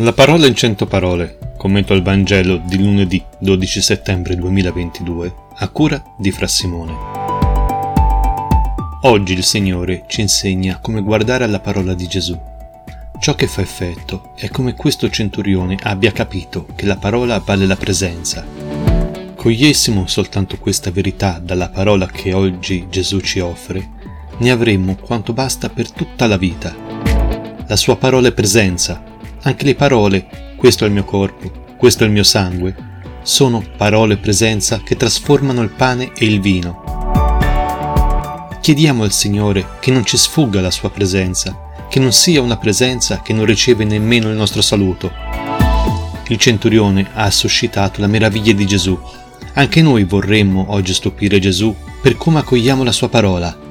La parola in cento parole, commento al Vangelo di lunedì 12 settembre 2022, a cura di Fra Simone. Oggi il Signore ci insegna come guardare alla parola di Gesù. Ciò che fa effetto è come questo centurione abbia capito che la parola vale la presenza. Cogliessimo soltanto questa verità dalla parola che oggi Gesù ci offre, ne avremmo quanto basta per tutta la vita. La sua parola è presenza, anche le parole, questo è il mio corpo, questo è il mio sangue, sono parole presenza che trasformano il pane e il vino. Chiediamo al Signore che non ci sfugga la sua presenza, che non sia una presenza che non riceve nemmeno il nostro saluto. Il centurione ha suscitato la meraviglia di Gesù. Anche noi vorremmo oggi stupire Gesù per come accogliamo la sua parola